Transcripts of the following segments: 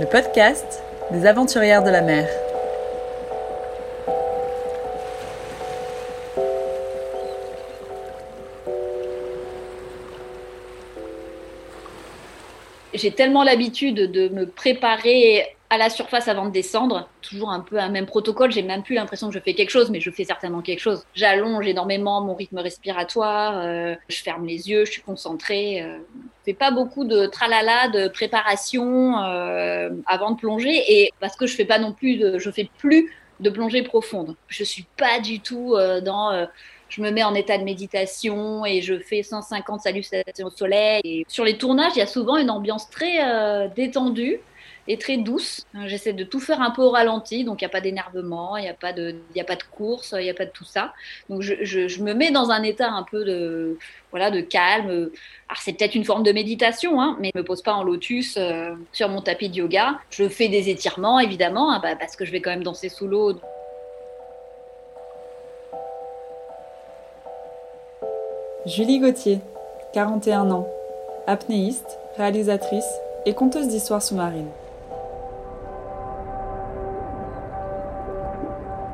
Le podcast des aventurières de la mer. J'ai tellement l'habitude de me préparer à la surface avant de descendre, toujours un peu un même protocole. J'ai même plus l'impression que je fais quelque chose, mais je fais certainement quelque chose. J'allonge énormément mon rythme respiratoire, euh, je ferme les yeux, je suis concentrée. Euh, pas beaucoup de tralala, de préparation euh, avant de plonger, et parce que je fais pas non plus, de, je fais plus de plongée profonde. Je suis pas du tout euh, dans euh, je me mets en état de méditation et je fais 150 salutations au soleil. Et sur les tournages, il y a souvent une ambiance très détendue et très douce. J'essaie de tout faire un peu au ralenti, donc il n'y a pas d'énervement, il n'y a, pas de, a pas de course, il n'y a pas de tout ça. Donc je, me mets dans un état un peu de, voilà, de calme. Alors c'est peut-être une forme de méditation, hein, mais je ne me pose pas en lotus euh, sur mon tapis de yoga. Je fais des étirements, évidemment, hein, bah, parce que je vais quand même danser sous l'eau. Julie Gauthier, 41 ans, apnéiste, réalisatrice et conteuse d'histoires sous-marines.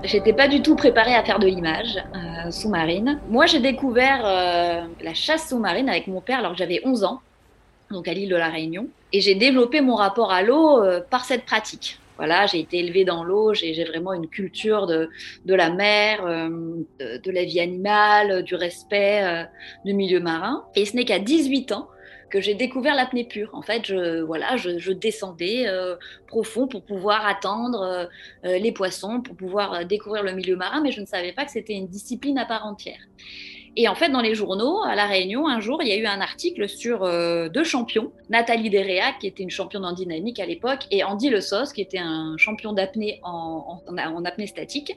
J'étais pas du tout préparée à faire de l'image euh, sous-marine. Moi, j'ai découvert euh, la chasse sous-marine avec mon père alors que j'avais 11 ans, donc à l'île de la Réunion. Et j'ai développé mon rapport à l'eau euh, par cette pratique. Voilà, j'ai été élevée dans l'eau, j'ai vraiment une culture de, la mer, de, la vie animale, du respect du milieu marin. Et ce n'est qu'à 18 ans que j'ai découvert l'apnée pure. En fait, je, voilà, je, descendais euh, profond pour pouvoir attendre euh, les poissons, pour pouvoir découvrir le milieu marin, mais je ne savais pas que c'était une discipline à part entière. Et en fait, dans les journaux, à La Réunion, un jour, il y a eu un article sur euh, deux champions, Nathalie Deréac, qui était une championne en dynamique à l'époque, et Andy Le Sos, qui était un champion d'apnée en, apnée statique,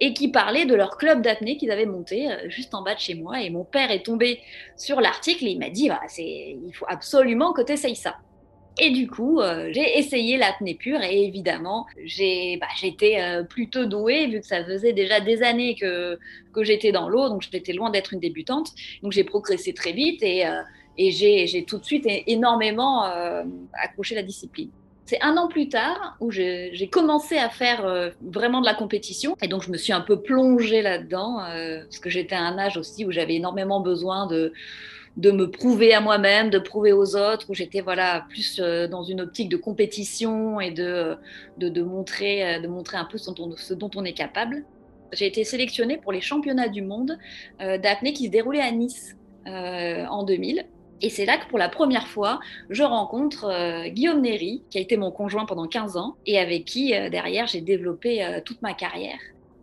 et qui parlaient de leur club d'apnée qu'ils avaient monté euh, juste en bas de chez moi. Et mon père est tombé sur l'article et il m'a dit, bah, il faut absolument que tu ça. Et du coup, euh, j'ai essayé l'apnée pure et évidemment, j'ai bah, été euh, plutôt douée vu que ça faisait déjà des années que, que j'étais dans l'eau, donc j'étais loin d'être une débutante. Donc j'ai progressé très vite et, euh, et j'ai tout de suite énormément accroché la discipline. C'est un an plus tard où j'ai commencé à faire vraiment de la compétition et donc je me suis un peu plongée là-dedans parce que j'étais à un âge aussi où j'avais énormément besoin de de me prouver à moi-même, de prouver aux autres, où j'étais voilà plus euh, dans une optique de compétition et de, de, de montrer, euh, de montrer un peu ce dont, on est capable. J'ai été sélectionnée pour les championnats du monde euh, d'apnée qui se déroulaient à Nice euh, en 2000. Et c'est là que pour la première fois, je rencontre euh, Guillaume Néry, qui a été mon conjoint pendant 15 ans et avec qui, euh, derrière, j'ai développé euh, toute ma carrière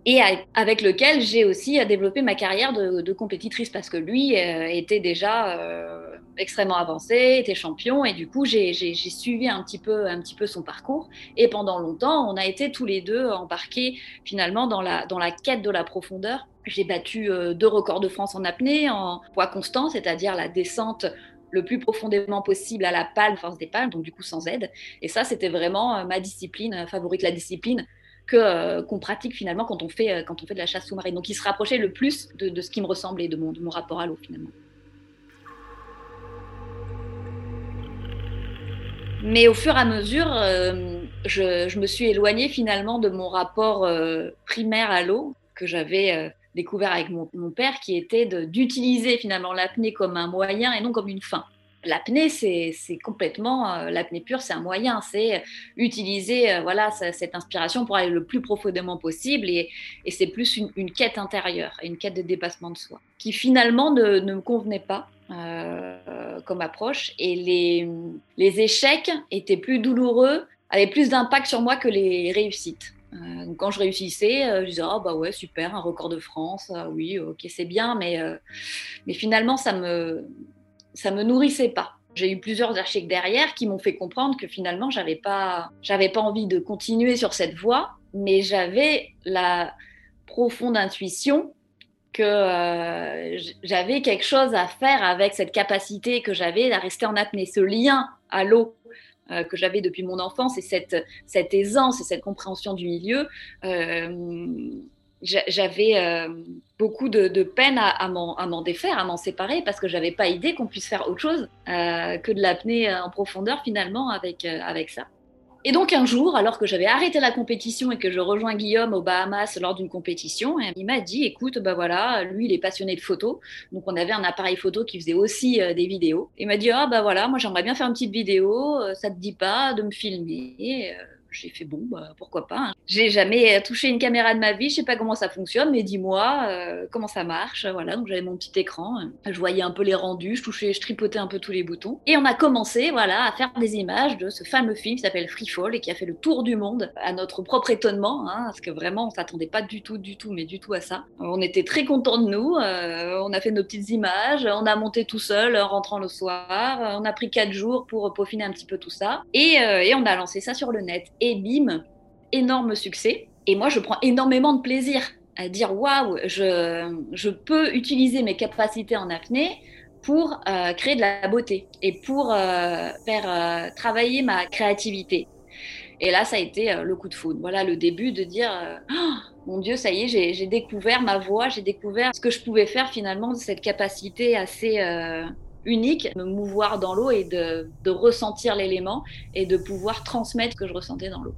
et avec lequel j'ai aussi développé ma carrière de, compétitrice parce que lui euh, était déjà euh, extrêmement avancé, était champion et du coup j'ai suivi un petit peu son parcours et pendant longtemps on a été tous les deux embarqués finalement dans la quête de la profondeur. J'ai battu euh, deux records de France en apnée en poids constant, c'est-à-dire la descente le plus profondément possible à la palme, force des palmes, donc du coup sans aide. Et ça, c'était vraiment ma discipline favorite, la discipline euh, qu'on pratique finalement quand on fait euh, quand on fait de la chasse sous-marine. Donc il se rapprochait le plus de, ce qui me ressemblait, de mon, rapport à l'eau finalement. Mais au fur et à mesure, euh, je, me suis éloignée finalement de mon rapport primaire à l'eau que j'avais découvert avec mon, père, qui était d'utiliser finalement l'apnée comme un moyen et non comme une fin L'apnée, c'est complètement, l'apnée pure, c'est un moyen, c'est utiliser voilà, cette inspiration pour aller le plus profondément possible et, c'est plus une, quête intérieure, une quête de dépassement de soi, qui finalement ne, me convenait pas. comme approche et les, échecs étaient plus douloureux, avaient plus d'impact sur moi que les réussites. Euh, quand je réussissais, euh, je disais ah bah ouais super un record de France, ah oui ok c'est bien, euh, mais finalement ça me ça me nourrissait pas. J'ai eu plusieurs échecs derrière qui m'ont fait comprendre que finalement j'avais pas j'avais pas envie de continuer sur cette voie, mais j'avais la profonde intuition que j'avais quelque chose à faire avec cette capacité que j'avais à rester en apnée, ce lien à l'eau euh, que j'avais depuis mon enfance et cette, cette aisance et cette compréhension du milieu, euh, j'avais euh, beaucoup de, peine à, m'en défaire, à m'en séparer, parce que j'avais pas idée qu'on puisse faire autre chose que de l'apnée en profondeur finalement avec, avec ça. Et donc un jour, alors que j'avais arrêté la compétition et que je rejoins Guillaume aux Bahamas lors d'une compétition, il m'a dit, écoute, bah voilà, lui il est passionné de photos, donc on avait un appareil photo qui faisait aussi euh, des vidéos. Il m'a dit, ah bah voilà, moi j'aimerais bien faire une petite vidéo, euh, ça te dit pas de me filmer euh, j'ai fait bon, bah, pourquoi pas. Hein. J'ai jamais touché une caméra de ma vie, je sais pas comment ça fonctionne, mais dis-moi euh, comment ça marche. Voilà, donc j'avais mon petit écran, je voyais un peu les rendus, je touchais, je tripotais un peu tous les boutons. Et on a commencé, voilà, à faire des images de ce fameux film qui s'appelle Free Fall et qui a fait le tour du monde à notre propre étonnement, hein, parce que vraiment on s'attendait pas du tout, du tout, mais du tout à ça. On était très contents de nous, euh, on a fait nos petites images, on a monté tout seul en rentrant le soir, on a pris quatre jours pour peaufiner un petit peu tout ça, et, euh, et on a lancé ça sur le net et bim, énorme succès. Et moi, je prends énormément de plaisir à dire waouh, je, je, peux utiliser mes capacités en apnée pour euh, créer de la beauté et pour euh, faire euh, travailler ma créativité. Et là, ça a été le coup de foudre. Voilà le début de dire oh, mon Dieu, ça y est, j'ai découvert ma voix, j'ai découvert ce que je pouvais faire finalement de cette capacité assez unique, me mouvoir dans l'eau et de, de ressentir l'élément et de pouvoir transmettre ce que je ressentais dans l'eau.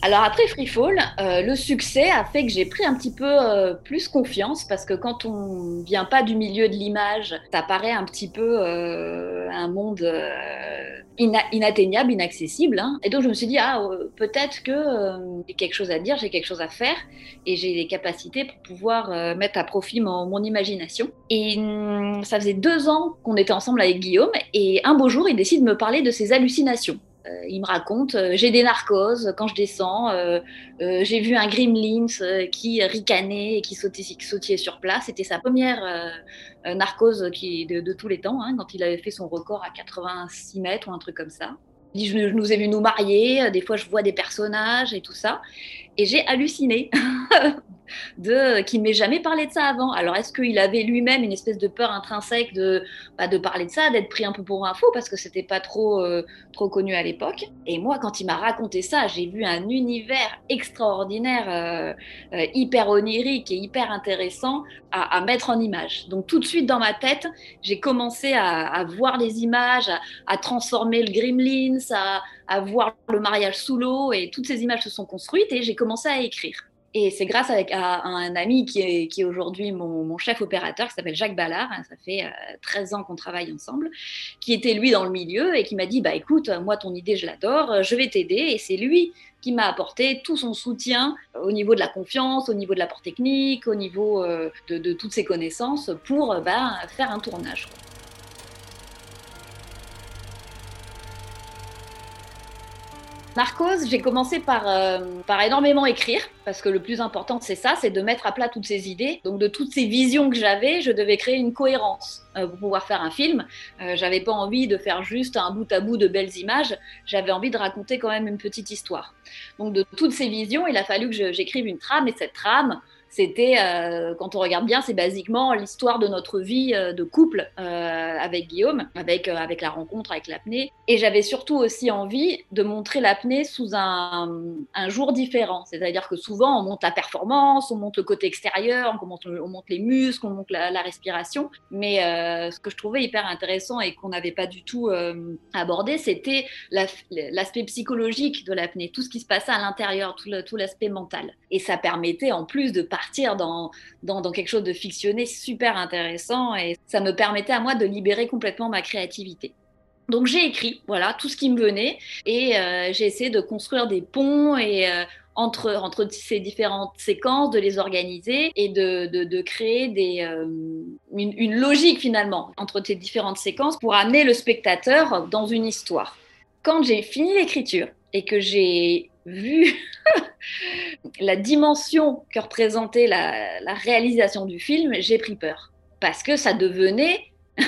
Alors après Freefall, euh, le succès a fait que j'ai pris un petit peu euh, plus confiance parce que quand on vient pas du milieu de l'image, ça paraît un petit peu euh, un monde inatteignable, inaccessible. Hein. Et donc je me suis dit ah peut-être que j'ai quelque chose à dire, j'ai quelque chose à faire et j'ai les capacités pour pouvoir mettre à profit mon, mon imagination. Et hum, ça faisait deux ans qu'on était ensemble avec Guillaume et un beau jour il décide de me parler de ses hallucinations. Euh, il me raconte euh, j'ai des narcoses quand je descends, euh, j'ai vu un gremlins qui ricanait et qui sautait, sur place. C'était sa première narcose qui, de, tous les temps, hein, quand il avait fait son record à 86 mètres ou un truc comme ça. Il dit, je, nous ai vu nous marier, des fois je vois des personnages et tout ça. Et j'ai halluciné de qui m'ait jamais parlé de ça avant. Alors est-ce qu'il avait lui-même une espèce de peur intrinsèque de bah, de parler de ça, d'être pris un peu pour un parce que c'était pas trop euh, trop connu à l'époque. Et moi, quand il m'a raconté ça, j'ai vu un univers extraordinaire, euh, euh, hyper onirique et hyper intéressant à, mettre en image. Donc tout de suite dans ma tête, j'ai commencé à, voir les images, à, transformer le Gremlins, à voir le mariage sous l'eau et toutes ces images se sont construites et j'ai commencé à écrire. Et c'est grâce à, un ami qui est, qui est aujourd'hui mon, chef opérateur, qui s'appelle Jacques Ballard, hein, ça fait 13 euh, ans qu'on travaille ensemble, qui était lui dans le milieu et qui m'a dit, bah écoute, moi ton idée je l'adore, je vais t'aider. Et c'est lui qui m'a apporté tout son soutien au niveau de la confiance, au niveau de l'apport technique, au niveau euh, de, toutes ses connaissances pour bah, faire un tournage. Narcos, j'ai commencé par, euh, par énormément écrire, parce que le plus important, c'est ça, c'est de mettre à plat toutes ces idées. Donc, de toutes ces visions que j'avais, je devais créer une cohérence euh, pour pouvoir faire un film. Euh, j'avais pas envie de faire juste un bout à bout de belles images, j'avais envie de raconter quand même une petite histoire. Donc, de toutes ces visions, il a fallu que j'écrive une trame, et cette trame, c'était, euh, quand on regarde bien, c'est basiquement l'histoire de notre vie euh, de couple euh, avec Guillaume, avec, avec la rencontre avec l'apnée. Et j'avais surtout aussi envie de montrer l'apnée sous un, jour différent. C'est-à-dire que souvent, on monte la performance, on monte le côté extérieur, on monte, on monte les muscles, on monte la, respiration. Mais ce que je trouvais hyper intéressant et qu'on n'avait pas du tout abordé, c'était l'aspect psychologique de l'apnée, tout ce qui se passait à l'intérieur, tout l'aspect mental. Et ça permettait en plus de partir dans, dans, quelque chose de fictionné super intéressant et ça me permettait à moi de libérer complètement ma créativité. Donc j'ai écrit, voilà, tout ce qui me venait et euh, j'ai essayé de construire des ponts et euh, entre, entre ces différentes séquences, de les organiser et de, de, de créer des, euh, une, une, logique finalement entre ces différentes séquences pour amener le spectateur dans une histoire. Quand j'ai fini l'écriture et que j'ai vu la dimension que représentait la, réalisation du film, j'ai pris peur parce que ça devenait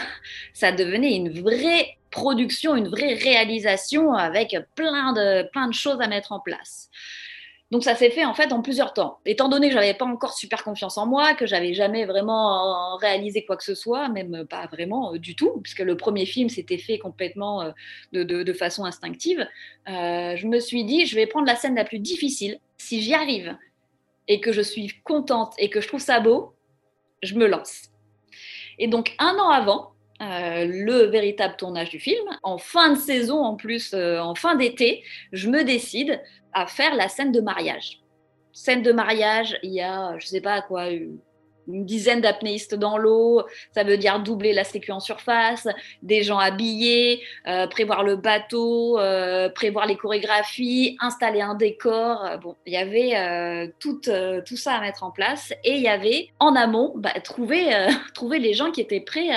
ça devenait une vraie production, une vraie réalisation avec plein de choses à mettre en place. Donc ça s'est fait en fait en plusieurs temps. Étant donné que j'avais pas encore super confiance en moi, que j'avais jamais vraiment réalisé quoi que ce soit, même pas vraiment euh, du tout, puisque le premier film s'était fait complètement euh, de, façon instinctive, euh, je me suis dit je vais prendre la scène la plus difficile. Si j'y arrive et que je suis contente et que je trouve ça beau, je me lance. Et donc un an avant, euh, le véritable tournage du film. En fin de saison, en plus, euh, en fin d'été, je me décide à faire la scène de mariage. Scène de mariage, il y a, je sais pas quoi, une dizaine d'apnéistes dans l'eau, ça veut dire doubler la sécu en surface, des gens habillés, euh, prévoir le bateau, euh, prévoir les chorégraphies, installer un décor. Euh, bon, il y avait tout, ça à mettre en place et il y avait en amont bah, trouver les gens qui étaient prêts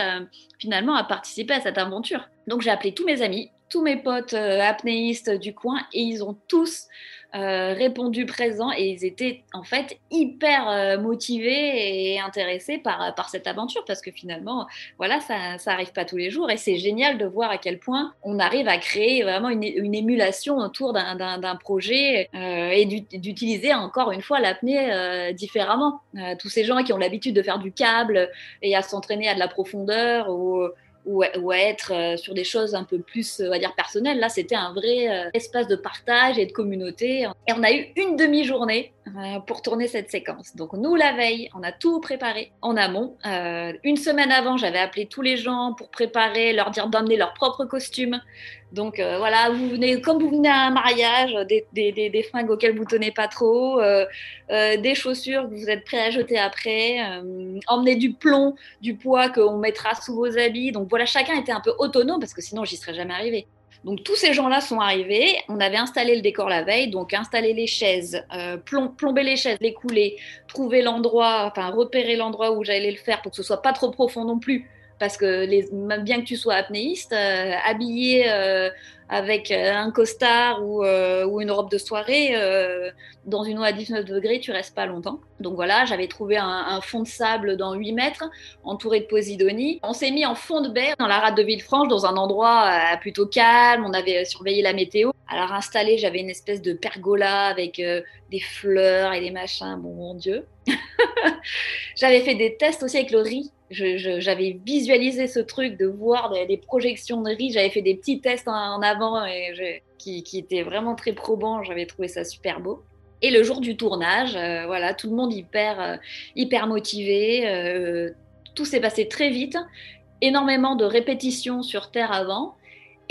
finalement à participer à cette aventure. Donc j'ai appelé tous mes amis, tous mes potes apnéistes du coin et ils ont tous euh, répondu présent et ils étaient en fait hyper euh, motivés et intéressés par, cette aventure parce que finalement, voilà, ça, ça arrive pas tous les jours et c'est génial de voir à quel point on arrive à créer vraiment une, une émulation autour d'un projet euh, et d'utiliser encore une fois l'apnée euh, différemment. Euh, tous ces gens qui ont l'habitude de faire du câble et à s'entraîner à de la profondeur ou ou, ou à être euh, sur des choses un peu plus, on va dire, personnelles. Là, c'était un vrai euh, espace de partage et de communauté. Et on a eu une demi-journée euh, pour tourner cette séquence. Donc, nous, la veille, on a tout préparé en amont. Euh, une semaine avant, j'avais appelé tous les gens pour préparer, leur dire d'emmener leur propre costume. Donc euh, voilà, vous venez, comme vous venez à un mariage, des, fringues auxquelles vous tenez pas trop, euh, euh, des chaussures que vous êtes prêts à jeter après, emmener du plomb, du poids qu'on mettra sous vos habits. Donc voilà, chacun était un peu autonome parce que sinon j'y serais jamais arrivé. Donc tous ces gens-là sont arrivés, on avait installé le décor la veille, donc installer les chaises, euh, plom plomber les chaises, les couler, trouver l'endroit, enfin repérer l'endroit où j'allais le faire pour que ce soit pas trop profond non plus, parce que bien que tu sois apnéiste, euh, habillé euh, avec euh, un costard ou, une robe de soirée, dans une eau à 19 degrés, tu restes pas longtemps. Donc voilà, j'avais trouvé un, un, fond de sable dans 8 mètres, entouré de posidonie. On s'est mis en fond de baie dans la rade de Villefranche, dans un endroit plutôt calme, on avait surveillé la météo. Alors installé, j'avais une espèce de pergola avec des fleurs et des machins, bon mon Dieu. j'avais fait des tests aussi avec le riz j'avais visualisé ce truc de voir des, projections de riz. J'avais fait des petits tests en, en avant et qui, qui étaient vraiment très probants. J'avais trouvé ça super beau. Et le jour du tournage, euh, voilà, tout le monde hyper, euh, hyper motivé. Euh, tout s'est passé très vite. Énormément de répétitions sur Terre avant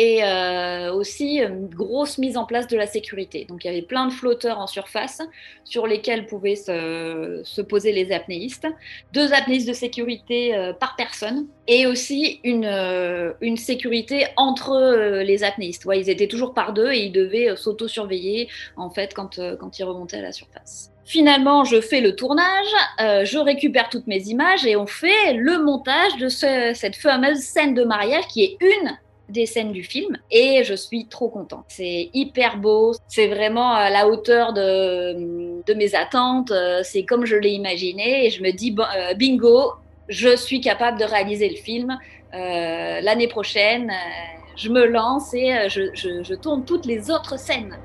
et euh, aussi une grosse mise en place de la sécurité. Donc il y avait plein de flotteurs en surface sur lesquels pouvaient se, se poser les apnéistes, deux apnéistes de sécurité euh, par personne et aussi une, euh, sécurité entre euh, les apnéistes. Ouais, ils étaient toujours par deux et ils devaient euh, s'auto-surveiller en fait quand, euh, quand ils remontaient à la surface. Finalement, je fais le tournage, euh, je récupère toutes mes images et on fait le montage de ce, cette fameuse scène de mariage qui est une des scènes du film et je suis trop contente. C'est hyper beau, c'est vraiment à la hauteur de, mes attentes, c'est comme je l'ai imaginé et je me dis euh, bingo, je suis capable de réaliser le film euh, l'année prochaine. Euh, je me lance et euh, je tourne toutes les autres scènes.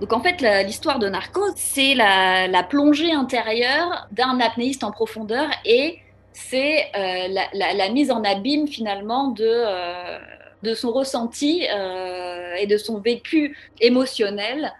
Donc en fait, l'histoire de Narcos, c'est la, plongée intérieure d'un apnéiste en profondeur et c'est euh, la, mise en abîme finalement de, euh, son ressenti euh, et de son vécu émotionnel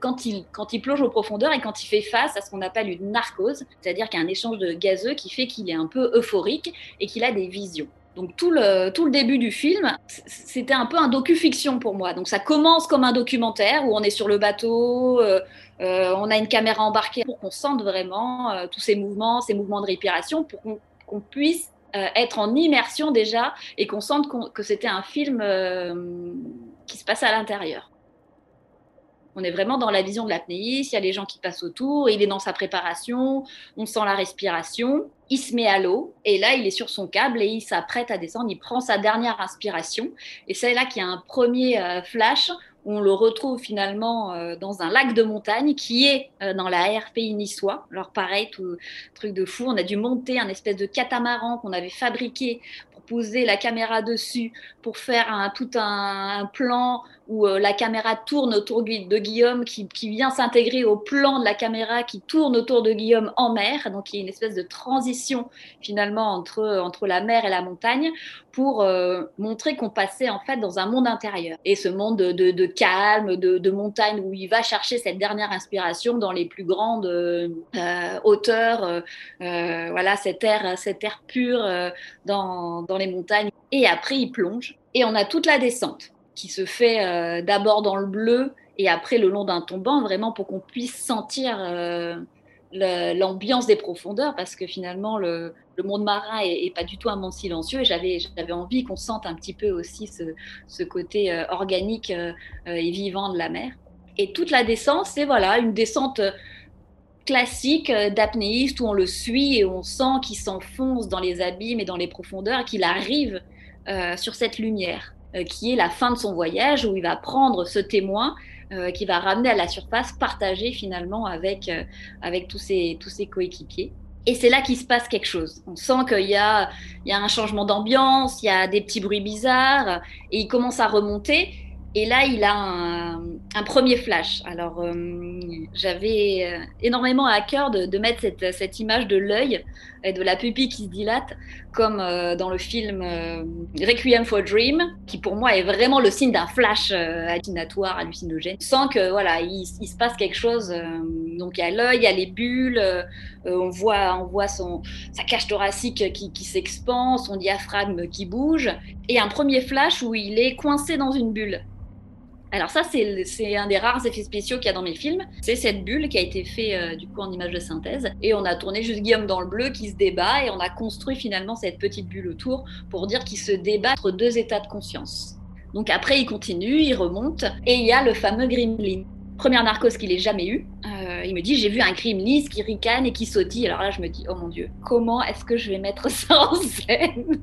quand, il, quand il plonge aux profondeurs et quand il fait face à ce qu'on appelle une narcose, c'est-à-dire qu'il y a un échange de gazeux qui fait qu'il est un peu euphorique et qu'il a des visions. Donc tout le, tout le début du film, c'était un peu un docu-fiction pour moi. Donc ça commence comme un documentaire où on est sur le bateau, euh, euh, on a une caméra embarquée pour qu'on sente vraiment euh, tous ces mouvements, ces mouvements de respiration, pour qu'on puisse être en immersion déjà et qu'on sente que c'était un film qui se passe à l'intérieur. On est vraiment dans la vision de l'apnéiste, il y a les gens qui passent autour, il est dans sa préparation, on sent la respiration, il se met à l'eau et là il est sur son câble et il s'apprête à descendre, il prend sa dernière inspiration et c'est là qu'il y a un premier euh, flash où on le retrouve finalement euh, dans un lac de montagne qui est euh, dans la RPI niçois. Alors pareil, tout truc de fou, on a dû monter un espèce de catamaran qu'on avait fabriqué pour poser la caméra dessus, pour faire un, tout un plan où euh, la caméra tourne autour de Guillaume, qui, vient s'intégrer au plan de la caméra qui tourne autour de Guillaume en mer. Donc il y a une espèce de transition finalement entre, entre la mer et la montagne pour euh, montrer qu'on passait en fait dans un monde intérieur. Et ce monde de, calme, de, montagne où il va chercher cette dernière inspiration dans les plus grandes euh, hauteurs. voilà, cet air, cet air pur dans, dans les montagnes. Et après, il plonge. Et on a toute la descente qui se fait euh, d'abord dans le bleu et après le long d'un tombant, vraiment pour qu'on puisse sentir euh, l'ambiance des profondeurs, parce que finalement, le, monde marin est, pas du tout un monde silencieux, j'avais envie qu'on sente un petit peu aussi ce, côté euh, organique et vivant de la mer. Et toute la descente, c'est voilà, une descente classique d'apnéiste où on le suit et on sent qu'il s'enfonce dans les abîmes et dans les profondeurs, qu'il arrive sur cette lumière. Euh, qui est la fin de son voyage, où il va prendre ce témoin euh, qui va ramener à la surface, partager finalement avec, euh, avec tous ses, tous ses coéquipiers. Et c'est là qu'il se passe quelque chose. On sent qu'il y y a un changement d'ambiance, il y a des petits bruits bizarres, et il commence à remonter. Et là, il a un, premier flash. Alors, j'avais énormément à cœur de, mettre cette, cette, image de l'œil et de la pupille qui se dilate, comme euh, dans le film Requiem for Dream, qui pour moi est vraiment le signe d'un flash hallucinatoire, hallucinogène, sans que voilà, il, se passe quelque chose. donc, il y a l'œil, il y a les bulles, on voit, on voit son, sa cage thoracique qui, qui s'expand, son diaphragme qui bouge, et un premier flash où il est coincé dans une bulle. Alors ça, c'est un des rares effets spéciaux qu'il y a dans mes films. C'est cette bulle qui a été fait euh, du coup en image de synthèse. Et on a tourné juste Guillaume dans le bleu qui se débat et on a construit finalement cette petite bulle autour pour dire qu'il se débat entre deux états de conscience. Donc après, il continue, il remonte et il y a le fameux gremlin. Première narcose qu'il ait jamais eu. Euh, il me dit j'ai vu un gremlin qui ricane et qui sautille. Alors là, je me dis oh mon dieu, comment est-ce que je vais mettre ça en scène?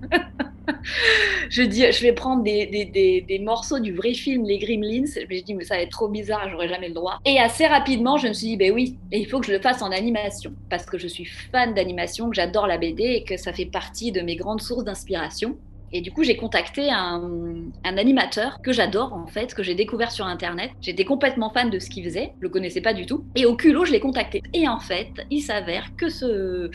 Je dis, je vais prendre des, des, des, morceaux du vrai film Les Gremlins. Mais je dis, mais ça va être trop bizarre, j'aurais jamais le droit. Et assez rapidement, je me suis dit, ben oui, il faut que je le fasse en animation. Parce que je suis fan d'animation, que j'adore la BD et que ça fait partie de mes grandes sources d'inspiration. Et du coup, j'ai contacté un, un, animateur que j'adore en fait, que j'ai découvert sur internet. J'étais complètement fan de ce qu'il faisait, je le connaissais pas du tout. Et au culot, je l'ai contacté. Et en fait, il s'avère que ce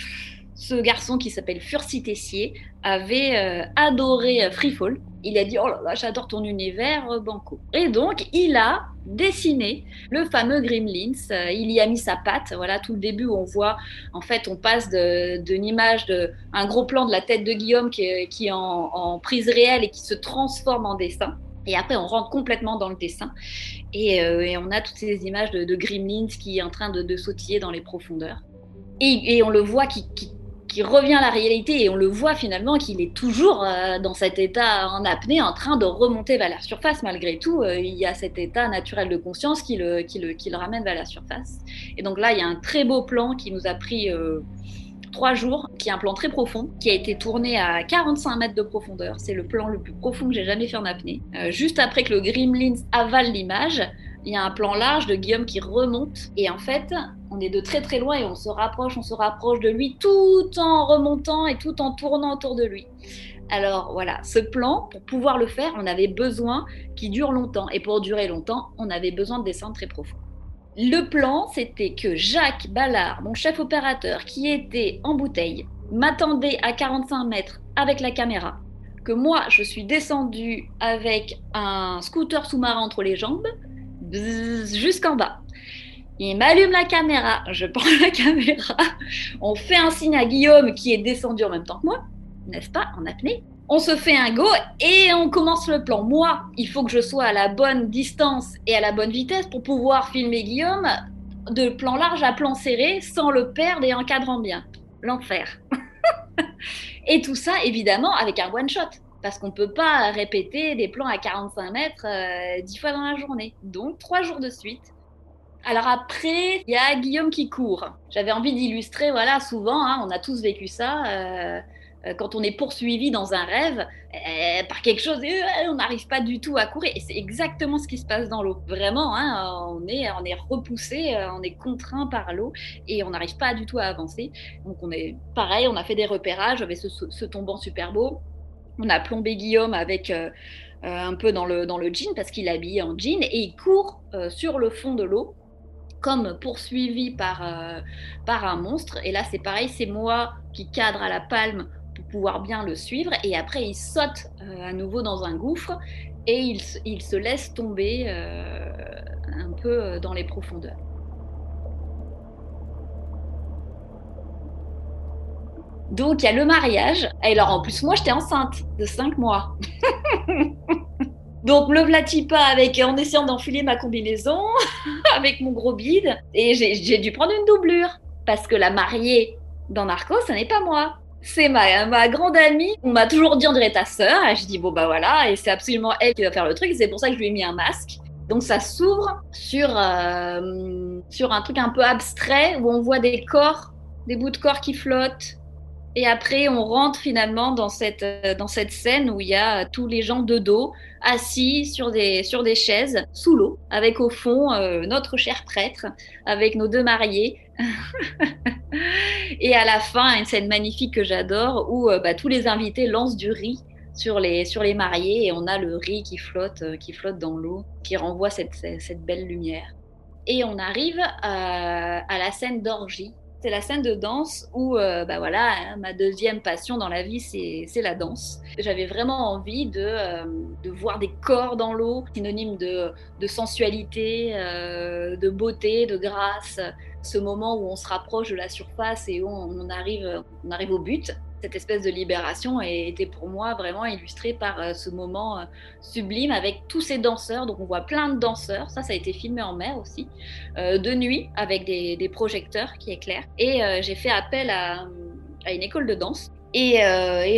ce garçon qui s'appelle Furcy Tessier avait euh, adoré euh, Freefall. Il a dit Oh là là, j'adore ton univers, euh, Banco. Et donc, il a dessiné le fameux Gremlins. il y a mis sa patte. Voilà, tout le début on voit, en fait, on passe d'une image, de, un gros plan de la tête de Guillaume qui est, en, prise réelle et qui se transforme en dessin. Et après, on rentre complètement dans le dessin. Et, on a toutes ces images de, de qui est en train de, sautiller dans les profondeurs. Et, on le voit qui qui revient à la réalité et on le voit finalement qu'il est toujours euh, dans cet état en apnée en train de remonter vers la surface malgré tout. Euh, il y a cet état naturel de conscience qui le, qui, le, qui le, ramène vers la surface. Et donc là, il y a un très beau plan qui nous a pris euh, trois jours, qui est un plan très profond, qui a été tourné à 45 mètres de profondeur. C'est le plan le plus profond que j'ai jamais fait en apnée. juste après que le Gremlins avale l'image, il y a un plan large de Guillaume qui remonte et en fait on est de très très loin et on se rapproche, on se rapproche de lui tout en remontant et tout en tournant autour de lui. Alors voilà, ce plan, pour pouvoir le faire, on avait besoin qu'il dure longtemps. Et pour durer longtemps, on avait besoin de descendre très profond. Le plan, c'était que Jacques Ballard, mon chef opérateur, qui était en bouteille, m'attendait à 45 mètres avec la caméra. Que moi, je suis descendue avec un scooter sous-marin entre les jambes, jusqu'en bas. Il m'allume la caméra, je prends la caméra, on fait un signe à Guillaume qui est descendu en même temps que moi, n'est-ce pas, en apnée. on se fait un go et on commence le plan. Moi, il faut que je sois à la bonne distance et à la bonne vitesse pour pouvoir filmer Guillaume de plan large à plan serré sans le perdre et encadrant bien. L'enfer. et tout ça, évidemment, avec un one-shot. Parce qu'on ne peut pas répéter des plans à 45 mètres euh, dix fois dans la journée. Donc, trois jours de suite. Alors après, il y a Guillaume qui court. J'avais envie d'illustrer, voilà, souvent, hein, on a tous vécu ça. Euh, euh, quand on est poursuivi dans un rêve euh, par quelque chose, on n'arrive pas du tout à courir. Et c'est exactement ce qui se passe dans l'eau. Vraiment, hein, on, est, on est repoussé, on est contraint par l'eau et on n'arrive pas du tout à avancer. Donc on est pareil, on a fait des repérages avec ce, ce tombant super beau. On a plombé Guillaume avec un peu dans le, jean parce qu'il est en jean et il court sur le fond de l'eau comme poursuivi par, un monstre. Et là, c'est pareil, c'est moi qui cadre à la palme pouvoir bien le suivre. Et après, il saute euh, à nouveau dans un gouffre et il, il se laisse tomber euh, un peu euh, dans les profondeurs. Donc il y a le mariage. Et alors en plus, moi j'étais enceinte de 5 mois. Donc me vlatis pas avec, en essayant d'enfiler ma combinaison avec mon gros bide. Et j'ai dû prendre une doublure. Parce que la mariée dans Narcos, ce n'est pas moi c'est ma, ma grande amie. On m'a toujours dit on dirait ta sœur. Et je dis bon bah voilà, et c'est absolument elle qui va faire le truc. C'est pour ça que je lui ai mis un masque. Donc ça s'ouvre sur, euh, sur un truc un peu abstrait où on voit des corps, des bouts de corps qui flottent. Et après, on rentre finalement dans cette, euh, dans cette scène où il y a tous les gens de dos, assis sur des, sur des chaises, sous l'eau, avec au fond euh, notre cher prêtre, avec nos deux mariés, et à la fin, une scène magnifique que j'adore où euh, bah, tous les invités lancent du riz sur les, sur les mariés et on a le riz qui flotte, euh, qui flotte dans l'eau, qui renvoie cette, cette, belle lumière. Et on arrive à la scène d'orgie c'est la scène de danse où, euh, bah voilà, hein, ma deuxième passion dans la vie, c'est la danse. J'avais vraiment envie de, euh, de, voir des corps dans l'eau, synonyme de, de sensualité, euh, de beauté, de grâce. Ce moment où on se rapproche de la surface et où on arrive, on arrive au but cette espèce de libération était pour moi vraiment illustrée par euh, ce moment euh, sublime avec tous ces danseurs. Donc on voit plein de danseurs, ça ça a été filmé en mer aussi, euh, de nuit avec des, projecteurs qui éclairent. Et j'ai fait appel à, une école de danse et,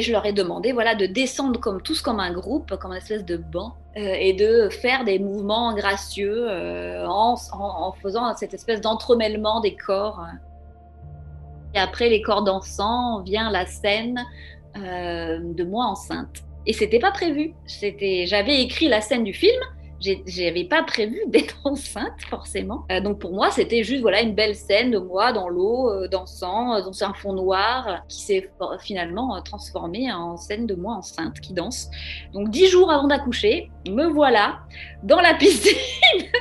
je leur ai demandé voilà, de descendre comme tous comme un groupe, comme une espèce de banc, et de faire des mouvements gracieux en, en, faisant cette espèce d'entremêlement des corps. Et après les corps dansants vient la scène euh, de moi enceinte. Et c'était pas prévu. J'avais écrit la scène du film. J'avais pas prévu d'être enceinte forcément. Euh, donc pour moi, c'était juste voilà une belle scène de moi dans l'eau, euh, dansant dans un fond noir, qui s'est finalement transformé en scène de moi enceinte qui danse. Donc dix jours avant d'accoucher, me voilà dans la piscine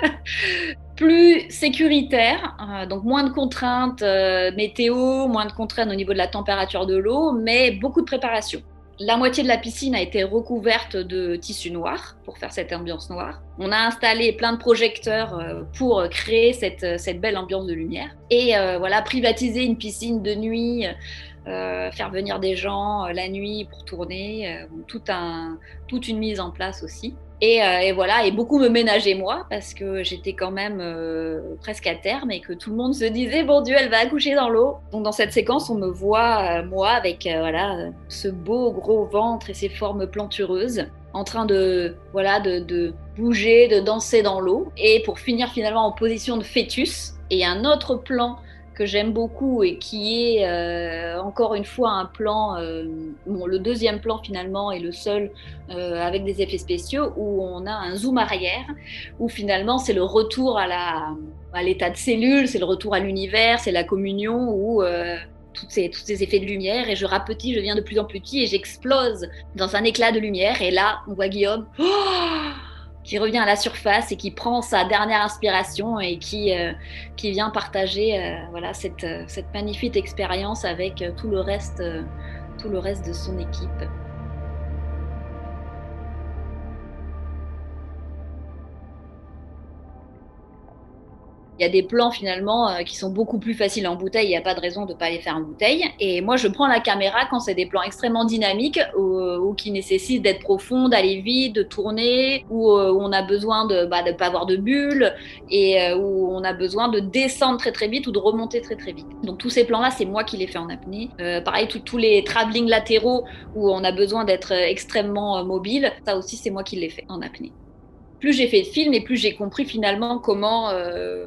plus sécuritaire, euh, donc moins de contraintes euh, météo, moins de contraintes au niveau de la température de l'eau, mais beaucoup de préparation. La moitié de la piscine a été recouverte de tissu noir pour faire cette ambiance noire. On a installé plein de projecteurs euh, pour créer cette, cette belle ambiance de lumière. Et voilà, privatiser une piscine de nuit, faire venir des gens la nuit pour tourner, tout un, toute une mise en place aussi. Euh, et, voilà, et beaucoup me ménager moi, parce que j'étais quand même euh, presque à terme et que tout le monde se disait, bon Dieu, elle va accoucher dans l'eau. Donc dans cette séquence, on me voit, euh, moi, avec voilà, ce beau gros ventre et ces formes plantureuses, en train de, voilà, de, de bouger, de danser dans l'eau. Et pour finir finalement en position de fœtus. Et un autre plan que j'aime beaucoup et qui est euh, encore une fois un plan, euh, le deuxième plan finalement est le seul euh, avec des effets spéciaux où on a un zoom arrière, où finalement c'est le retour à la à l'état de cellule, c'est le retour à l'univers, c'est la communion où toutes ces, tous ces effets de lumière et je rapetis, je deviens de plus en plus petit et j'explose dans un éclat de lumière et là on voit Guillaume. Oh qui revient à la surface et qui prend sa dernière inspiration et qui, euh, qui vient partager euh, voilà, cette, euh, cette, magnifique expérience avec tout le, reste, tout le reste de son équipe. Il y a des plans finalement euh, qui sont beaucoup plus faciles en bouteille, il n'y a pas de raison de ne pas les faire en bouteille. Et moi, je prends la caméra quand c'est des plans extrêmement dynamiques ou, qui nécessitent d'être profond, d'aller vite, de tourner, ou où on a besoin de ne bah, pas avoir de bulles et où on a besoin de descendre très très vite ou de remonter très très vite. Donc tous ces plans-là, c'est moi qui les fais en apnée. pareil, tous les travelling latéraux où on a besoin d'être extrêmement mobile, ça aussi c'est moi qui les fais en apnée plus j'ai fait de films et plus j'ai compris finalement comment euh,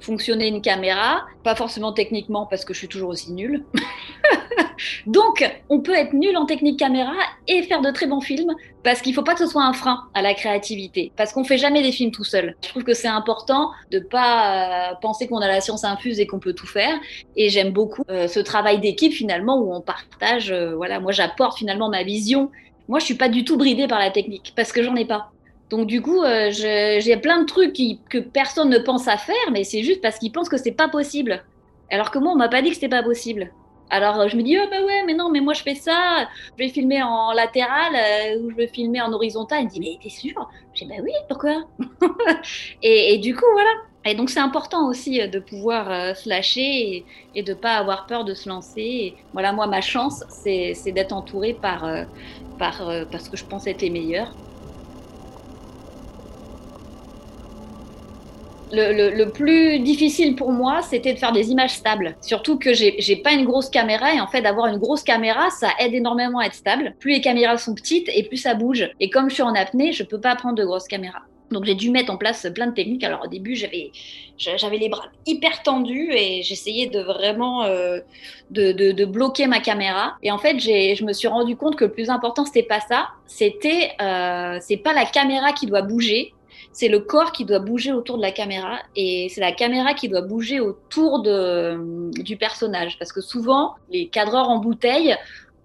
fonctionnait une caméra. Pas forcément techniquement parce que je suis toujours aussi nulle. Donc, on peut être nul en technique caméra et faire de très bons films parce qu'il ne faut pas que ce soit un frein à la créativité. Parce qu'on fait jamais des films tout seul. Je trouve que c'est important de pas euh, penser qu'on a la science infuse et qu'on peut tout faire. Et j'aime beaucoup euh, ce travail d'équipe finalement où on partage. voilà, moi j'apporte finalement ma vision. Moi, je suis pas du tout bridée par la technique parce que j'en ai pas. Donc du coup, euh, j'ai plein de trucs que personne ne pense à faire, mais c'est juste parce qu'ils pensent que c'est pas possible. Alors que moi, on m'a pas dit que c'était pas possible. Alors je me dis oh bah ouais mais non mais moi je fais ça, je vais filmer en latéral euh, ou je vais filmer en horizontal. Il me dit mais t'es sûr? Je dis bah oui pourquoi? Et, du coup voilà. Et donc c'est important aussi euh, de pouvoir se lâcher et, de pas avoir peur de se lancer. voilà moi ma chance c'est d'être entourée par par parce que je pense être les meilleurs Le, plus difficile pour moi, c'était de faire des images stables. Surtout que j'ai pas une grosse caméra et en fait, d'avoir une grosse caméra, ça aide énormément à être stable. Plus les caméras sont petites et plus ça bouge. Et comme je suis en apnée, je peux pas prendre de grosses caméras. Donc j'ai dû mettre en place plein de techniques. Alors au début, j'avais j'avais les bras hyper tendus et j'essayais de vraiment euh, de, bloquer ma caméra. Et en fait, je me suis rendu compte que le plus important, c'était pas ça. C'était euh, c'est pas la caméra qui doit bouger, c'est le corps qui doit bouger autour de la caméra et c'est la caméra qui doit bouger autour du personnage. Parce que souvent, les cadreurs en bouteille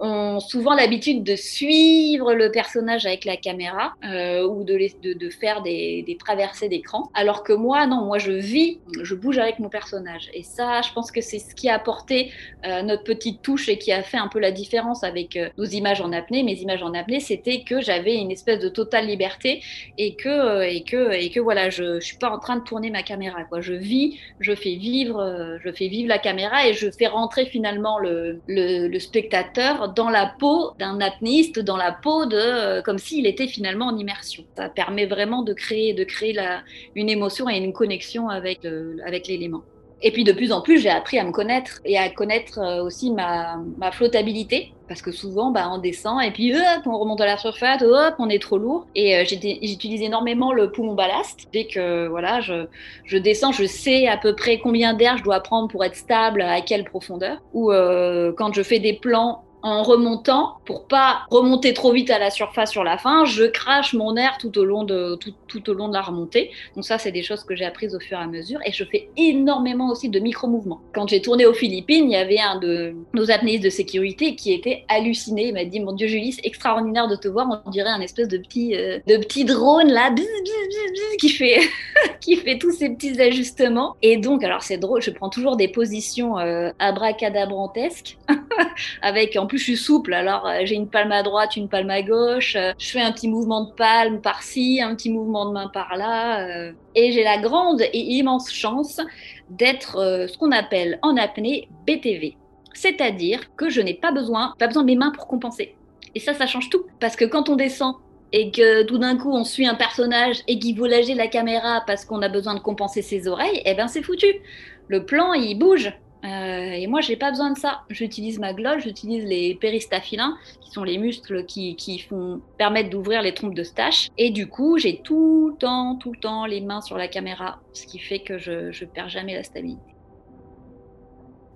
ont souvent l'habitude de suivre le personnage avec la caméra euh, ou de, faire des, traversées d'écran. Alors que moi, non, moi je vis, je bouge avec mon personnage. Et ça, je pense que c'est ce qui a apporté euh, notre petite touche et qui a fait un peu la différence avec euh, nos images en apnée. Mes images en apnée, c'était que j'avais une espèce de totale liberté et que, et que, et que voilà, je, je suis pas en train de tourner ma caméra. Quoi. Je vis, je fais vivre, je fais vivre la caméra et je fais rentrer finalement le, le, le spectateur dans la peau d'un apnéiste, dans la peau de, euh, comme s'il était finalement en immersion. Ça permet vraiment de créer, de créer la, une émotion et une connexion avec, avec l'élément. Et puis de plus en plus, j'ai appris à me connaître et à connaître euh, aussi ma, ma flottabilité. Parce que souvent, bah, on descend et puis hop, on remonte à la surface, hop, on est trop lourd. Et euh, j'utilise énormément le poumon ballast. Dès que voilà, je, je descends, je sais à peu près combien d'air je dois prendre pour être stable, à quelle profondeur. Ou quand je fais des plans en remontant pour pas remonter trop vite à la surface sur la fin. Je crache mon air tout au long de tout, au long de la remontée. Donc ça, c'est des choses que j'ai apprises au fur et à mesure. Et je fais énormément aussi de micro-mouvements. Quand j'ai tourné aux Philippines, il y avait un de nos apnéistes de sécurité qui était halluciné. Il m'a dit "Mon Dieu, Julie, c'est extraordinaire de te voir. On dirait un espèce de petit euh, de petit drone là, qui fait qui fait tous ces petits ajustements." Et donc, alors c'est drôle. Je prends toujours des positions euh, abracadabrantesques avec en je suis souple. Alors, euh, j'ai une palme à droite, une palme à gauche. Euh, je fais un petit mouvement de palme par-ci, un petit mouvement de main par-là. Euh. et j'ai la grande et immense chance d'être ce qu'on appelle en apnée BTV. C'est-à-dire que je n'ai pas besoin, pas besoin de mes mains pour compenser. Et ça, ça change tout. Parce que quand on descend et que tout d'un coup on suit un personnage et qu'il lâcher la caméra parce qu'on a besoin de compenser ses oreilles, eh ben c'est foutu. Le plan il bouge. Euh, et moi, j'ai pas besoin de ça. J'utilise ma glotte, j'utilise les péristaphylins, qui sont les muscles qui, qui font permettre d'ouvrir les trompes de stache. Et du coup, j'ai tout le temps, tout le temps les mains sur la caméra, ce qui fait que je, je perds jamais la stabilité.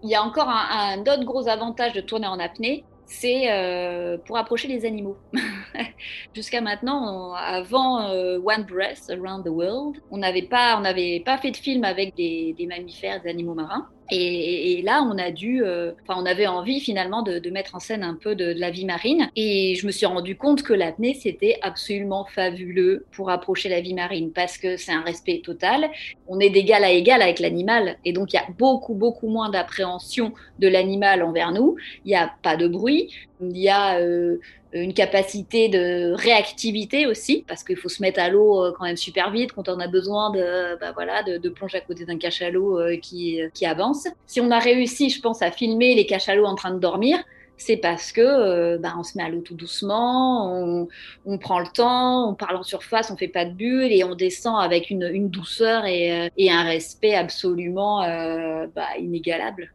Il y a encore un, autre gros avantage de tourner en apnée, c'est euh, pour approcher les animaux. Jusqu'à maintenant, avant euh, One Breath Around the World, on n'avait pas, pas fait de film avec des mammifères, des animaux marins. Et, là, on a dû, euh, on avait envie finalement de, mettre en scène un peu de, la vie marine. Et je me suis rendu compte que l'apnée, c'était absolument fabuleux pour approcher la vie marine parce que c'est un respect total. On est d'égal à égal avec l'animal. Et donc, il y a beaucoup, beaucoup moins d'appréhension de l'animal envers nous. Il n'y a pas de bruit. Il y a. Euh, une capacité de réactivité aussi, parce qu'il faut se mettre à l'eau quand même super vite quand on a besoin de, bah voilà, de, plonger à côté d'un cachalot qui, qui avance. Si on a réussi, je pense, à filmer les cachalots en train de dormir, c'est parce que euh, bah, on se met à l'eau tout doucement, on, prend le temps, on parle en surface, on fait pas de bulles et on descend avec une, douceur et, euh, un respect absolument euh, bah, inégalable.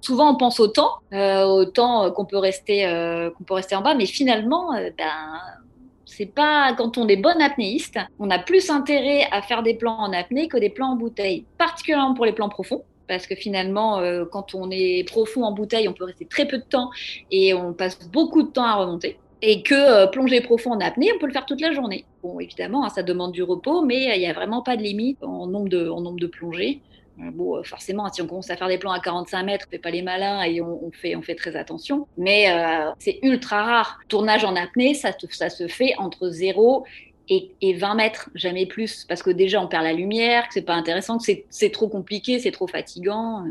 Souvent, on pense au temps, au temps qu'on peut rester, qu'on peut rester en bas, mais finalement, ben c'est pas quand on est bon apnéiste, on a plus intérêt à faire des plans en apnée que des plans en bouteille, particulièrement pour les plans profonds parce que finalement, euh, quand on est profond en bouteille, on peut rester très peu de temps et on passe beaucoup de temps à remonter. Et que euh, plonger profond en apnée, on peut le faire toute la journée. Bon, évidemment, hein, ça demande du repos, mais il n'y a vraiment pas de limite en nombre de plongées. Euh, bon, forcément, si on commence à faire des plans à 45 mètres, on fait pas les malins et on, fait, on fait très attention. Mais c'est ultra rare. Tournage en apnée, ça, ça se fait entre 0 et, 20 mètres, jamais plus, parce que déjà on perd la lumière, que c'est pas intéressant, que c'est trop compliqué, c'est trop fatigant.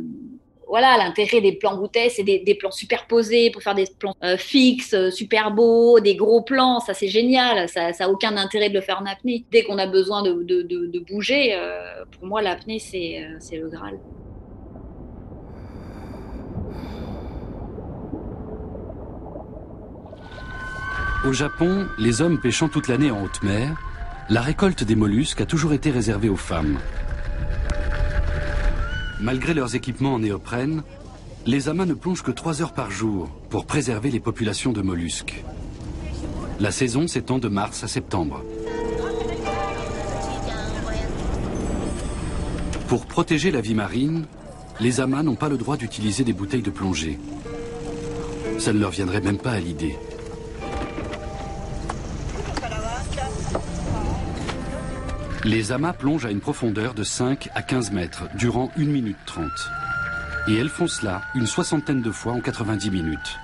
Voilà, l'intérêt des plans bouteilles, c'est des, plans superposés pour faire des plans euh, fixes, euh, super beaux, des gros plans, ça c'est génial, ça n'a aucun intérêt de le faire en apnée. Dès qu'on a besoin de, bouger, euh, pour moi l'apnée c'est le Graal. Au Japon, les hommes pêchant toute l'année en haute mer, la récolte des mollusques a toujours été réservée aux femmes. Malgré leurs équipements en néoprène, les amas ne plongent que 3 heures par jour pour préserver les populations de mollusques. La saison s'étend de mars à septembre. Pour protéger la vie marine, les amas n'ont pas le droit d'utiliser des bouteilles de plongée. Ça ne leur viendrait même pas à l'idée. Les amas plongent à une profondeur de 5 à 15 mètres durant 1 minute 30. Et elles font cela une soixantaine de fois en 90 minutes.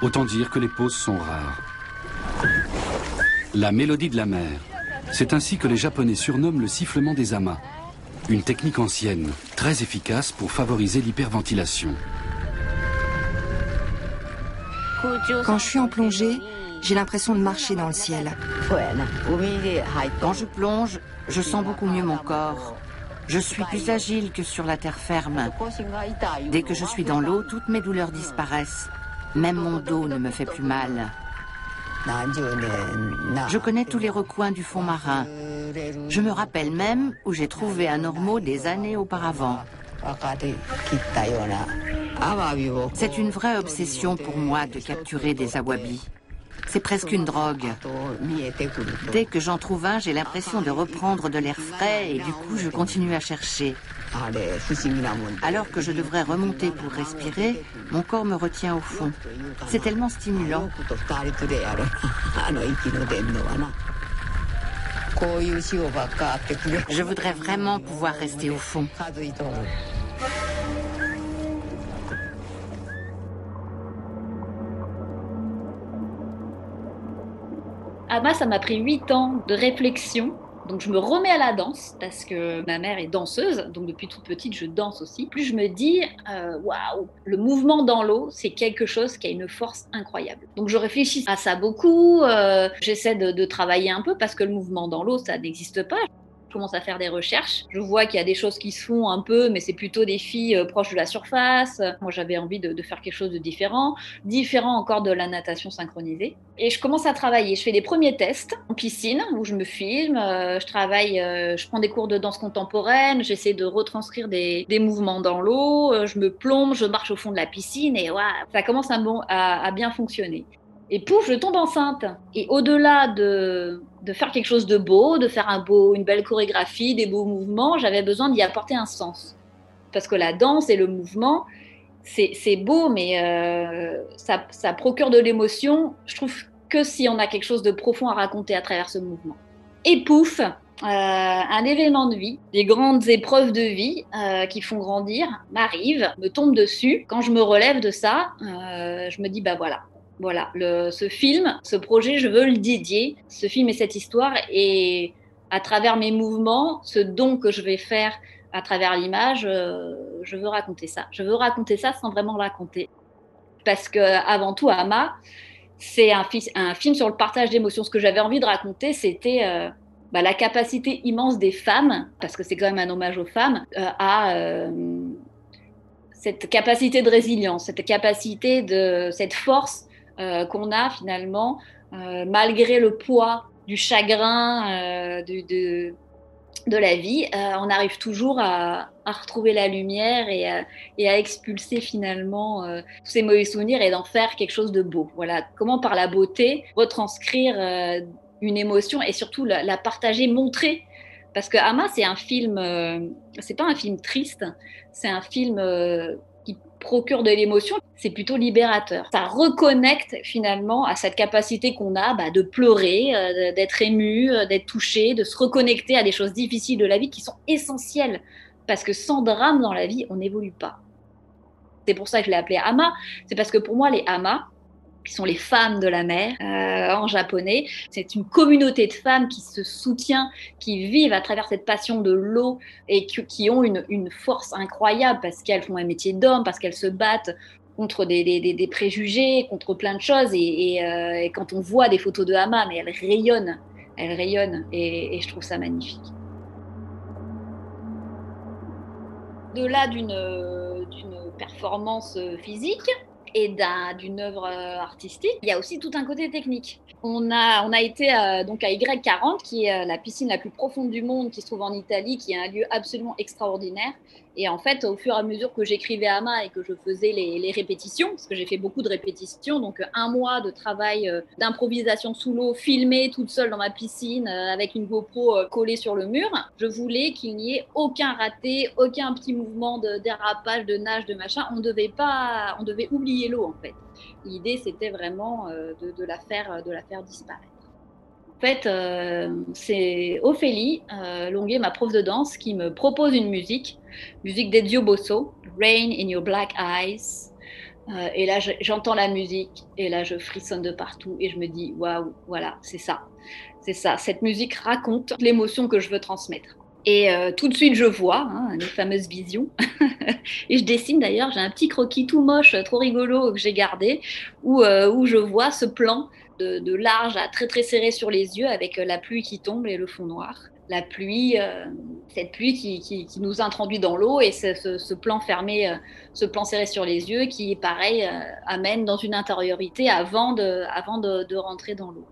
Autant dire que les pauses sont rares. La mélodie de la mer. C'est ainsi que les Japonais surnomment le sifflement des amas. Une technique ancienne, très efficace pour favoriser l'hyperventilation. Quand je suis en plongée, j'ai l'impression de marcher dans le ciel. Quand je plonge, je sens beaucoup mieux mon corps. Je suis plus agile que sur la terre ferme. Dès que je suis dans l'eau, toutes mes douleurs disparaissent. Même mon dos ne me fait plus mal. Je connais tous les recoins du fond marin. Je me rappelle même où j'ai trouvé un ormeau des années auparavant. C'est une vraie obsession pour moi de capturer des awabis. C'est presque une drogue. Dès que j'en trouve un, j'ai l'impression de reprendre de l'air frais et du coup je continue à chercher. Alors que je devrais remonter pour respirer, mon corps me retient au fond. C'est tellement stimulant. Je voudrais vraiment pouvoir rester au fond. Ama, ça m'a pris 8 ans de réflexion. Donc je me remets à la danse parce que ma mère est danseuse, donc depuis toute petite je danse aussi. Plus je me dis, euh, waouh, le mouvement dans l'eau, c'est quelque chose qui a une force incroyable. Donc je réfléchis à ça beaucoup, euh, j'essaie de travailler un peu parce que le mouvement dans l'eau, ça n'existe pas. Je commence à faire des recherches. Je vois qu'il y a des choses qui se font un peu, mais c'est plutôt des filles euh, proches de la surface. Moi, j'avais envie de, faire quelque chose de différent, différent encore de la natation synchronisée. Et je commence à travailler. Je fais des premiers tests en piscine où je me filme. Euh, je travaille, euh, je prends des cours de danse contemporaine. J'essaie de retranscrire des, mouvements dans l'eau. Je me plombe, je marche au fond de la piscine et voilà, ça commence à bien fonctionner. Et pouf, je tombe enceinte. Et au-delà de, de, faire quelque chose de beau, de faire un beau, une belle chorégraphie, des beaux mouvements, j'avais besoin d'y apporter un sens. Parce que la danse et le mouvement, c'est beau, mais euh, ça, ça, procure de l'émotion. Je trouve que si on a quelque chose de profond à raconter à travers ce mouvement. Et pouf, euh, un événement de vie, des grandes épreuves de vie euh, qui font grandir m'arrivent, me tombent dessus. Quand je me relève de ça, je me dis bah voilà, voilà, ce film, ce projet, je veux le dédier, ce film et cette histoire, et à travers mes mouvements, ce don que je vais faire à travers l'image, euh, je veux raconter ça. Je veux raconter ça sans vraiment raconter. Parce que avant tout, Ama, c'est un, film sur le partage d'émotions. Ce que j'avais envie de raconter, c'était euh, bah, la capacité immense des femmes, parce que c'est quand même un hommage aux femmes, euh, à cette capacité de résilience, cette capacité de cette force qu'on a finalement, malgré le poids du chagrin, de, de la vie, euh, on arrive toujours à, retrouver la lumière et à, expulser finalement euh, tous ces mauvais souvenirs et d'en faire quelque chose de beau. Voilà, comment par la beauté retranscrire euh, une émotion et surtout la, partager, montrer. Parce que Ama, c'est un film, c'est pas un film triste, c'est un film procure de l'émotion, c'est plutôt libérateur. Ça reconnecte finalement à cette capacité qu'on a bah, de pleurer, euh, d'être ému, euh, d'être touché, de se reconnecter à des choses difficiles de la vie qui sont essentielles. Parce que sans drame dans la vie, on n'évolue pas. C'est pour ça que je l'ai appelé Ama. C'est parce que pour moi, les Ama, qui sont les femmes de la mer euh, en japonais. C'est une communauté de femmes qui se soutient, qui vivent à travers cette passion de l'eau et qui, ont une, force incroyable parce qu'elles font un métier d'homme, parce qu'elles se battent contre des, préjugés, contre plein de choses. Euh, et, quand on voit des photos de Hama, elles rayonnent, elles rayonnent et, et je trouve ça magnifique. De là d'une performance physique, et d'une œuvre euh, artistique, il y a aussi tout un côté technique. On a, été euh, donc à Y40, qui est euh, la piscine la plus profonde du monde, qui se trouve en Italie, qui est un lieu absolument extraordinaire. Et en fait, au fur et à mesure que j'écrivais à main et que je faisais les, répétitions, parce que j'ai fait beaucoup de répétitions, donc un mois de travail euh, d'improvisation sous l'eau, filmé toute seule dans ma piscine euh, avec une GoPro euh, collée sur le mur, je voulais qu'il n'y ait aucun raté, aucun petit mouvement de dérapage, de nage, de machin. On devait pas, on devait oublier l'eau en fait. L'idée, c'était vraiment la faire, de la faire disparaître. En fait, euh, c'est Ophélie euh, Longuet, ma prof de danse, qui me propose une musique, musique d'Edio Bosso, Rain in Your Black Eyes. Euh, et là, j'entends la musique et là, je frissonne de partout et je me dis, waouh, voilà, c'est ça, c'est ça. Cette musique raconte l'émotion que je veux transmettre. Et tout de suite, je vois hein, les fameuses visions. et je dessine d'ailleurs, j'ai un petit croquis tout moche, trop rigolo que j'ai gardé, où, où je vois ce plan de, large à très très serré sur les yeux avec euh, la pluie qui tombe et le fond noir. La pluie, euh, cette pluie qui, nous introduit dans l'eau et ce, plan fermé, euh, ce plan serré sur les yeux qui, pareil, amène dans une intériorité avant de rentrer dans l'eau.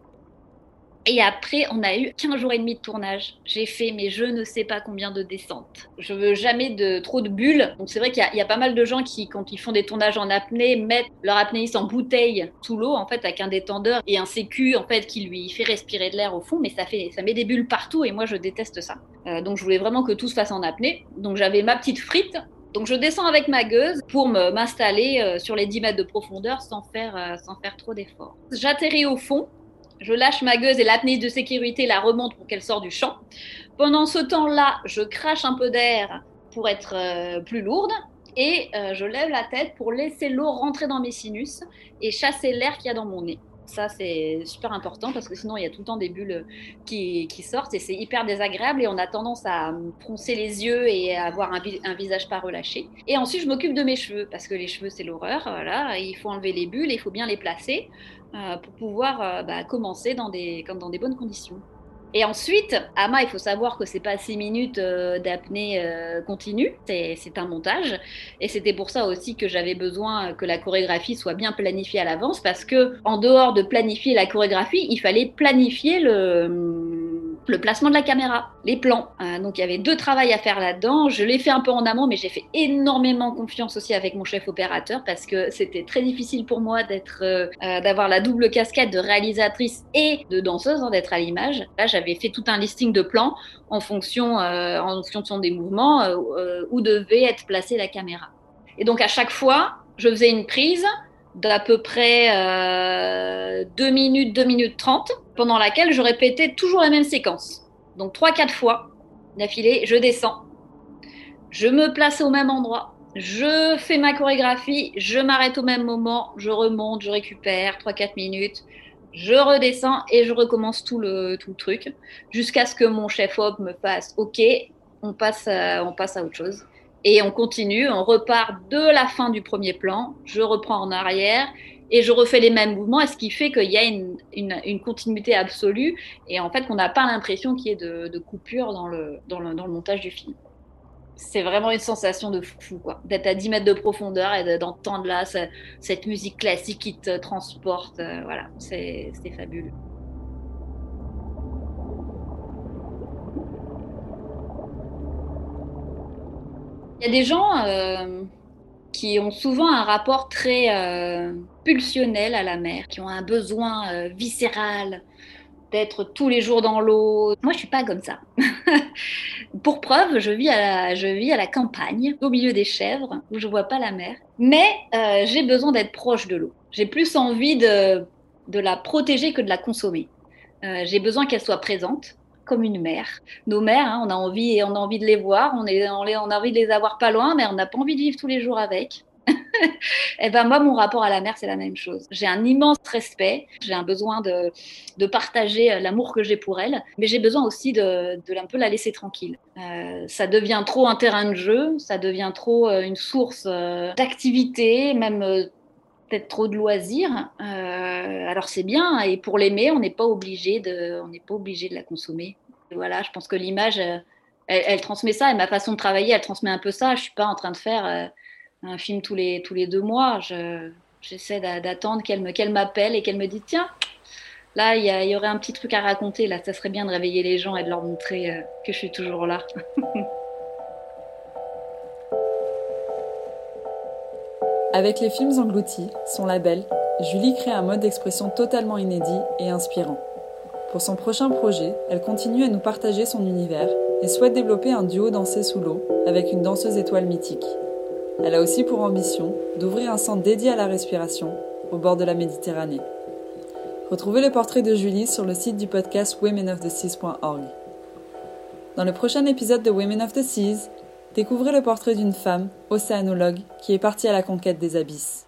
Et après, on a eu 15 jours et demi de tournage. J'ai fait, mais je ne sais pas combien de descentes. Je veux jamais de trop de bulles. Donc c'est vrai qu'il y, a pas mal de gens qui, quand ils font des tournages en apnée, mettent leur apnéiste en bouteille sous l'eau, en fait, avec un détendeur et un sécu, en fait, qui lui fait respirer de l'air au fond. Mais ça fait, ça met des bulles partout et moi, je déteste ça. Euh, donc je voulais vraiment que tout se fasse en apnée. Donc j'avais ma petite frite donc je descends avec ma gueuse pour m'installer euh, sur les 10 mètres de profondeur sans faire, euh, sans faire trop d'efforts. J'atterris au fond je lâche ma gueuse et l'apnée de sécurité la remonte pour qu'elle sorte du champ. Pendant ce temps-là, je crache un peu d'air pour être euh, plus lourde et euh, je lève la tête pour laisser l'eau rentrer dans mes sinus et chasser l'air qu'il y a dans mon nez. Ça, c'est super important parce que sinon, il y a tout le temps des bulles qui, sortent et c'est hyper désagréable et on a tendance à froncer les yeux et à avoir un, visage pas relâché. Et ensuite, je m'occupe de mes cheveux parce que les cheveux, c'est l'horreur. Voilà, il faut enlever les bulles, il faut bien les placer. Euh, pour pouvoir euh, bah, commencer dans des bonnes conditions. Et ensuite, Ama, il faut savoir que c'est pas six minutes euh, d'apnée continue, c'est un montage. Et c'était pour ça aussi que j'avais besoin que la chorégraphie soit bien planifiée à l'avance, parce que en dehors de planifier la chorégraphie, il fallait planifier le le placement de la caméra, les plans. Euh, donc il y avait deux travails à faire là-dedans. Je l'ai fait un peu en amont, mais j'ai fait énormément confiance aussi avec mon chef opérateur parce que c'était très difficile pour moi d'être, euh, euh, d'avoir la double casquette de réalisatrice et de danseuse, hein, d'être à l'image. Là, j'avais fait tout un listing de plans en fonction, en fonction des mouvements où devait être placée la caméra. Et donc à chaque fois, je faisais une prise d'à peu près 2 minutes, 2 minutes 30 pendant laquelle je répétais toujours la même séquence. Donc trois, quatre fois d'affilée, je descends, je me place au même endroit, je fais ma chorégraphie, je m'arrête au même moment, je remonte, je récupère 3-4 minutes, je redescends et je recommence tout le, tout truc jusqu'à ce que mon chef-op me fasse OK, on passe, on passe à autre chose. Et on continue, on repart de la fin du premier plan, je reprends en arrière et je refais les mêmes mouvements, ce qui fait qu'il y a une, continuité absolue et en fait qu'on n'a pas l'impression qu'il y ait de, coupure dans le montage du film. C'est vraiment une sensation de fou, quoi, d'être à 10 mètres de profondeur et d'entendre là cette musique classique qui te transporte. Euh, voilà, c'est fabuleux. Il y a des gens euh, qui ont souvent un rapport très euh, pulsionnel à la mer, qui ont un besoin euh, viscéral d'être tous les jours dans l'eau. Moi, je suis pas comme ça. Pour preuve, je vis, à la, campagne, au milieu des chèvres, où je vois pas la mer. Mais j'ai besoin d'être proche de l'eau. J'ai plus envie de la protéger que de la consommer. j'ai besoin qu'elle soit présente comme une mère. Nos mères, hein, on a envie, on a envie de les voir, on, est, on, on a envie de les avoir pas loin, mais on n'a pas envie de vivre tous les jours avec. et eh ben moi, mon rapport à la mer, c'est la même chose. J'ai un immense respect, j'ai un besoin de, de partager euh, l'amour que j'ai pour elle, mais j'ai besoin aussi de, de un peu la laisser tranquille. Euh, ça devient trop un terrain de jeu, ça devient trop euh, une source d'activité, même peut-être trop de loisirs. Euh, alors c'est bien, et pour l'aimer, on n'est pas obligé de, on n'est pas obligé de la consommer. voilà, je pense que l'image, euh, elle, transmet ça, et ma façon de travailler, elle transmet un peu ça. Je suis pas en train de faire euh, un film tous les tous les deux mois. j'essaie d'attendre qu'elle me qu'elle m'appelle et qu'elle me dise tiens. Là, il y, y, aurait un petit truc à raconter. Là, ça serait bien de réveiller les gens et de leur montrer que je suis toujours là. Avec les films engloutis, son label, Julie crée un mode d'expression totalement inédit et inspirant. Pour son prochain projet, elle continue à nous partager son univers et souhaite développer un duo dansé sous l'eau avec une danseuse étoile mythique. Elle a aussi pour ambition d'ouvrir un centre dédié à la respiration au bord de la Méditerranée. Retrouvez le portrait de Julie sur le site du podcast womenoftheseas.org. Dans le prochain épisode de Women of the Seas, Découvrez le portrait d'une femme, océanologue, qui est partie à la conquête des abysses.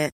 market.